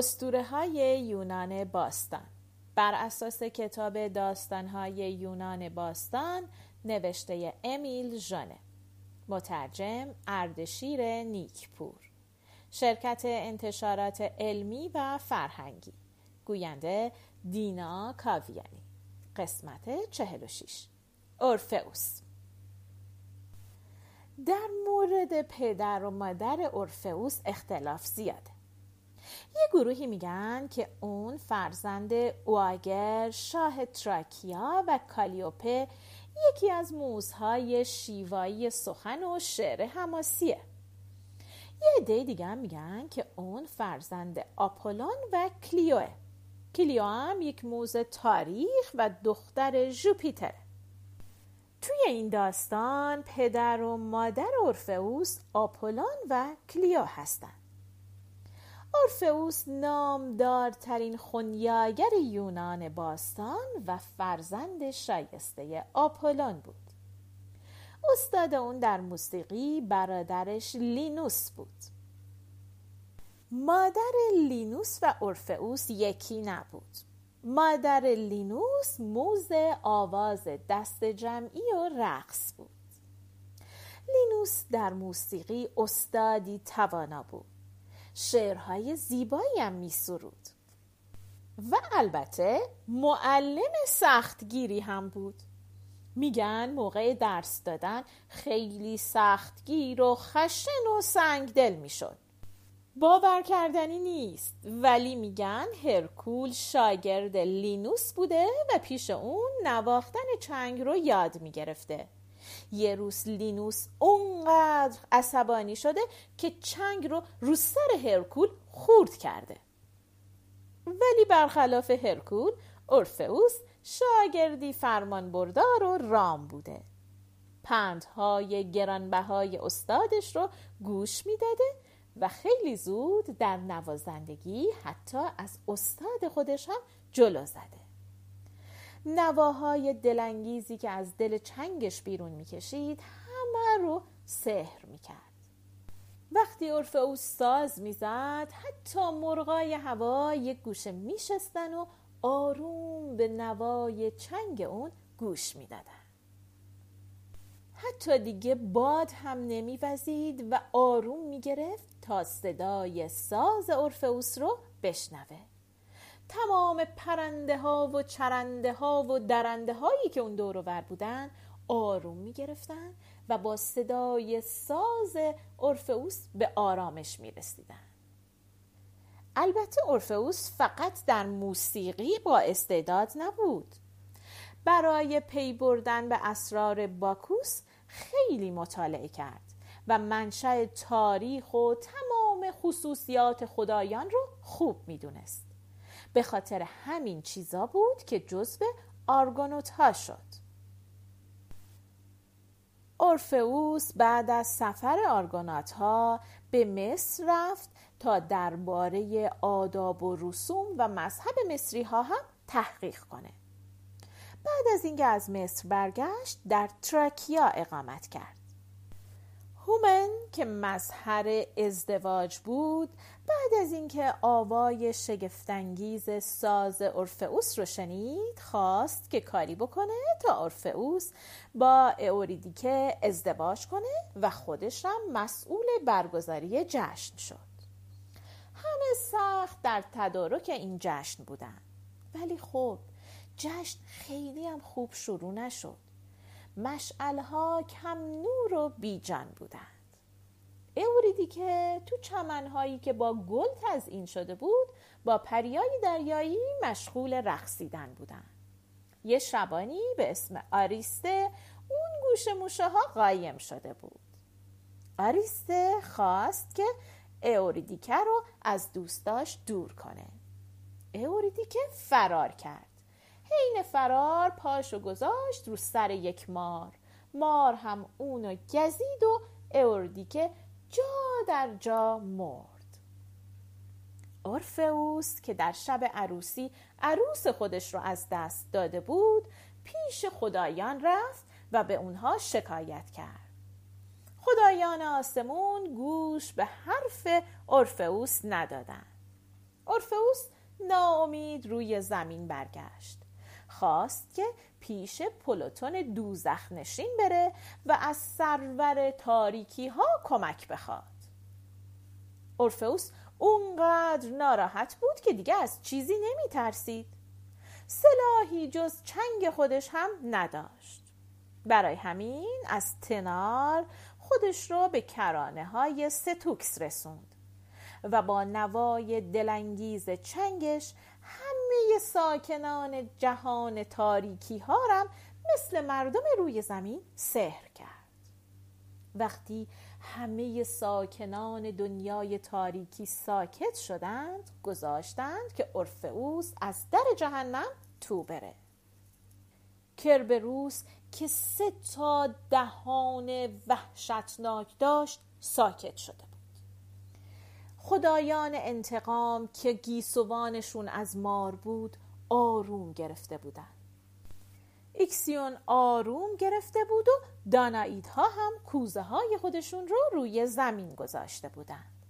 استوره های یونان باستان. بر اساس کتاب داستان های یونان باستان نوشته امیل ژانه مترجم اردشیر نیکپور. شرکت انتشارات علمی و فرهنگی. گوینده دینا کاویانی. قسمت 46 اورفئوس. در مورد پدر و مادر اورفئوس اختلاف زیاده. یه گروهی میگن که اون فرزند اواگر شاه تراکیا و کالیوپه یکی از موزهای شیوایی سخن و شعر حماسیه. یه عده دیگه میگن که اون فرزند آپولون و کلیوه. کلیو هم یک موز تاریخ و دختر جوپیتر توی این داستان پدر و مادر اورفئوس آپولون و کلیو هستند اورفئوس نامدارترین خونیاگر یونان باستان و فرزند شایسته آپولون بود. استاد اون در موسیقی برادرش لینوس بود. مادر لینوس و اورفئوس یکی نبود. مادر لینوس موز آواز دست جمعی و رقص بود. لینوس در موسیقی استادی توانا بود. شعرهای زیبایی هم می سرود و البته معلم سختگیری هم بود. میگن موقع درس دادن خیلی سختگیر و خشن و سنگدل می‌شد. باور کردنی نیست ولی میگن هرکول شاگرد لینوس بوده و پیش اون نواختن چنگ رو یاد می‌گرفته. یه روز لینوس اونقدر عصبانی شده که چنگ رو رو سر هرکول خورد کرده. ولی برخلاف هرکول اورفئوس شاگردی فرمان بردار و رام بوده. پندهای گرانبهای استادش رو گوش می‌داده و خیلی زود در نوازندگی حتی از استاد خودش هم جلو زده. نواهای دلانگیزی که از دل چنگش بیرون می‌کشید همه رو سحر می‌کرد. وقتی او ساز می‌زد حتی مرغای هوا یک گوشه میشستن و آروم به نوای چنگ اون گوش می‌دادن. حتی دیگه باد هم نمیوزید و آروم می‌گرفت تا صدای ساز اورفئوس رو بشنوه. تمام پرنده ها و چرنده ها و درنده هایی که اون دور ور بودن آروم می گرفتن و با صدای ساز اورفئوس به آرامش می رسیدن. البته اورفئوس فقط در موسیقی با استعداد نبود برای پی بردن به اسرار باکوس خیلی مطالعه کرد و منشأ تاریخ و تمام خصوصیات خدایان رو خوب می‌دونست به خاطر همین چیزا بود که جزو آرگونوت ها شد. اورفئوس بعد از سفر آرگونات ها به مصر رفت تا درباره آداب و رسوم و مذهب مصری ها هم تحقیق کنه. بعد از اینکه از مصر برگشت در تراکیا اقامت کرد. هومن که مظهر ازدواج بود بعد از اینکه آوای شگفتانگیز ساز اورفئوس رو شنید خواست که کاری بکنه تا اورفئوس با اوریدیکه ازدواج کنه و خودش هم مسئول برگزاری جشن شد. همه سخت در تدارک این جشن بودن. ولی خب جشن خیلی هم خوب شروع نشد. مشعلها کم نور و بیجان بودند. اوریدی که تو چمنهایی که با گل تزئین شده بود با پریای دریایی مشغول رقصیدن بودند یه شبانی به اسم آریسته اون گوش موشه ها قایم شده بود. آریسته خواست که اوریدیکه رو از دوستاش دور کنه. اوریدیکه فرار کرد. حین فرار پاشو گذاشت رو سر یک مار. مار هم اونو گزید و اوردیکه جا در جا مرد. اورفئوس که در شب عروسی عروس خودش رو از دست داده بود پیش خدایان رفت و به اونها شکایت کرد. خدایان آسمون گوش به حرف اورفئوس ندادند. اورفئوس ناامید روی زمین برگشت. خواست که پیش پلوتون دوزخ نشین بره و از سرور تاریکی ها کمک بخواد. اورفئوس اونقدر ناراحت بود که دیگه از چیزی نمی ترسید سلاحی جز چنگ خودش هم نداشت. برای همین از تنار خودش رو به کرانه های ستوکس رسوند و با نوای دلانگیز چنگش همه ساکنان جهان تاریکی ها رم مثل مردم روی زمین سحر کرد. وقتی همه ساکنان دنیای تاریکی ساکت شدند گذاشتند که اورفئوس از در جهنم تو بره. کربروس که سه تا دهان وحشتناک داشت ساکت بود خدایان انتقام که گیسوانشون از مار بود آروم گرفته بودند ایکسیون آروم گرفته بود و دانایدها هم کوزه های خودشون رو روی زمین گذاشته بودند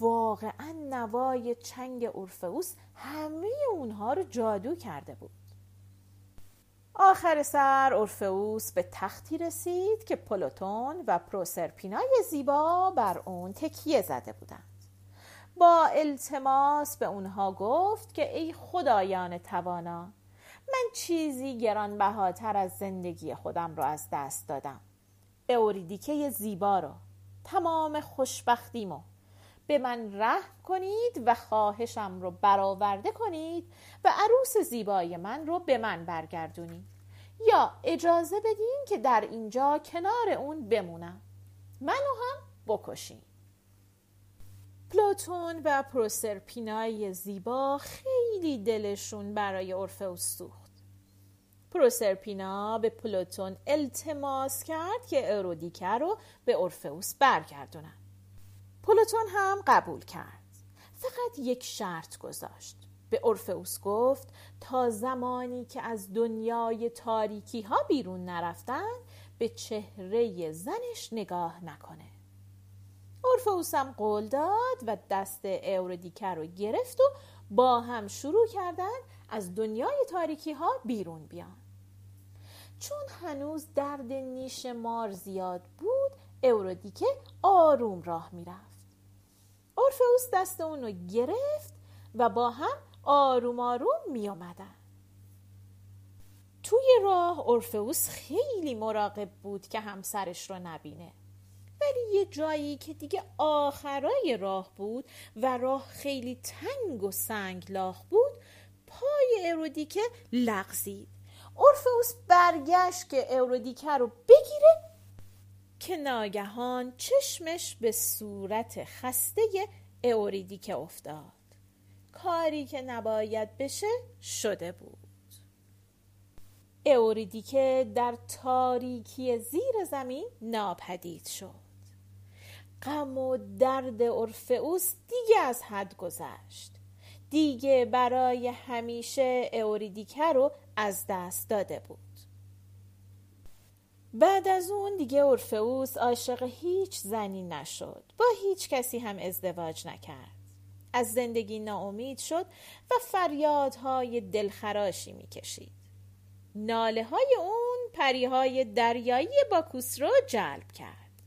واقعا نوای چنگ اورفئوس همه اونها رو جادو کرده بود. آخر سر اورفئوس به تختی رسید که پلوتون و پروسرپینای زیبا بر اون تکیه زده بودند. با التماس به اونها گفت که ای خدایان توانا من چیزی گرانبهاتر از زندگی خودم رو از دست دادم. اوریدیکه زیبا رو تمام خوشبختیمو به من رحم کنید و خواهشم رو برآورده کنید و عروس زیبای من رو به من برگردونید. یا اجازه بدین که در اینجا کنار اون بمونم. منو هم بکشین پلوتون و پروسرپینای زیبا خیلی دلشون برای اورفئوس سوخت پروسرپینا به پلوتون التماس کرد که ارودیکه رو به اورفئوس برگردونن. پلوتون هم قبول کرد. فقط یک شرط گذاشت. به اورفئوس گفت تا زمانی که از دنیای تاریکی ها بیرون نرفتن به چهره زنش نگاه نکنه. اورفئوس هم قول داد و دست اوردیکه رو گرفت و با هم شروع کردن از دنیای تاریکی ها بیرون بیان. چون هنوز درد نیش مار زیاد بود اورودیکه آروم راه می‌رفت. اورفئوس دست اون گرفت و با هم آروم آروم می آمدن. توی راه اورفئوس خیلی مراقب بود که همسرش رو نبینه ولی یه جایی که دیگه آخرای راه بود و راه خیلی تنگ و سنگ لاخ بود پای ارودیکه لغزید اورفئوس برگشت که ارودیکه رو بگیره که ناگهان چشمش به صورت خسته اوریدیکه افتاد. کاری که نباید بشه شده بود. اوریدیکه در تاریکی زیر زمین ناپدید شد. غم و درد اورفئوس دیگه از حد گذشت. دیگه برای همیشه اوریدیکه رو از دست داده بود. بعد از اون دیگه اورفئوس عاشق هیچ زنی نشد. با هیچ کسی هم ازدواج نکرد. از زندگی ناامید شد و فریادهای دلخراشی می‌کشید. ناله های اون پریهای دریایی باکوس رو جلب کرد.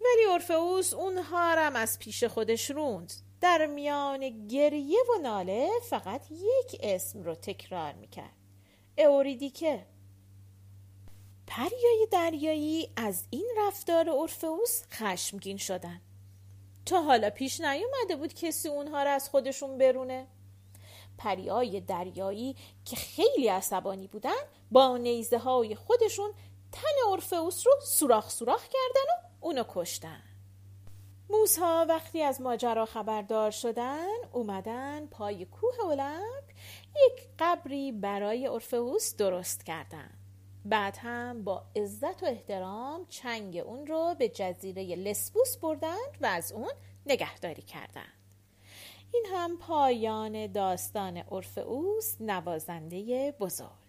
ولی اورفئوس اونها هم از پیش خودش روند. در میان گریه و ناله فقط یک اسم رو تکرار می‌کرد. اوریدیکه. پریای دریایی از این رفتار اورفئوس خشمگین شدن. تا حالا پیش نیومده بود کسی اونها را از خودشون برونه. پریای دریایی که خیلی عصبانی بودن با نیزه های خودشون تن اورفئوس رو سوراخ سوراخ کردن و اونو کشتن. موسها وقتی از ماجرا خبردار شدن اومدن پای کوه اولمپ یک قبری برای اورفئوس درست کردن. بعد هم با عزت و احترام چنگ اون رو به جزیره لسبوس بردند و از اون نگهداری کردند. این هم پایان داستان اورفئوس نوازنده بزرگ.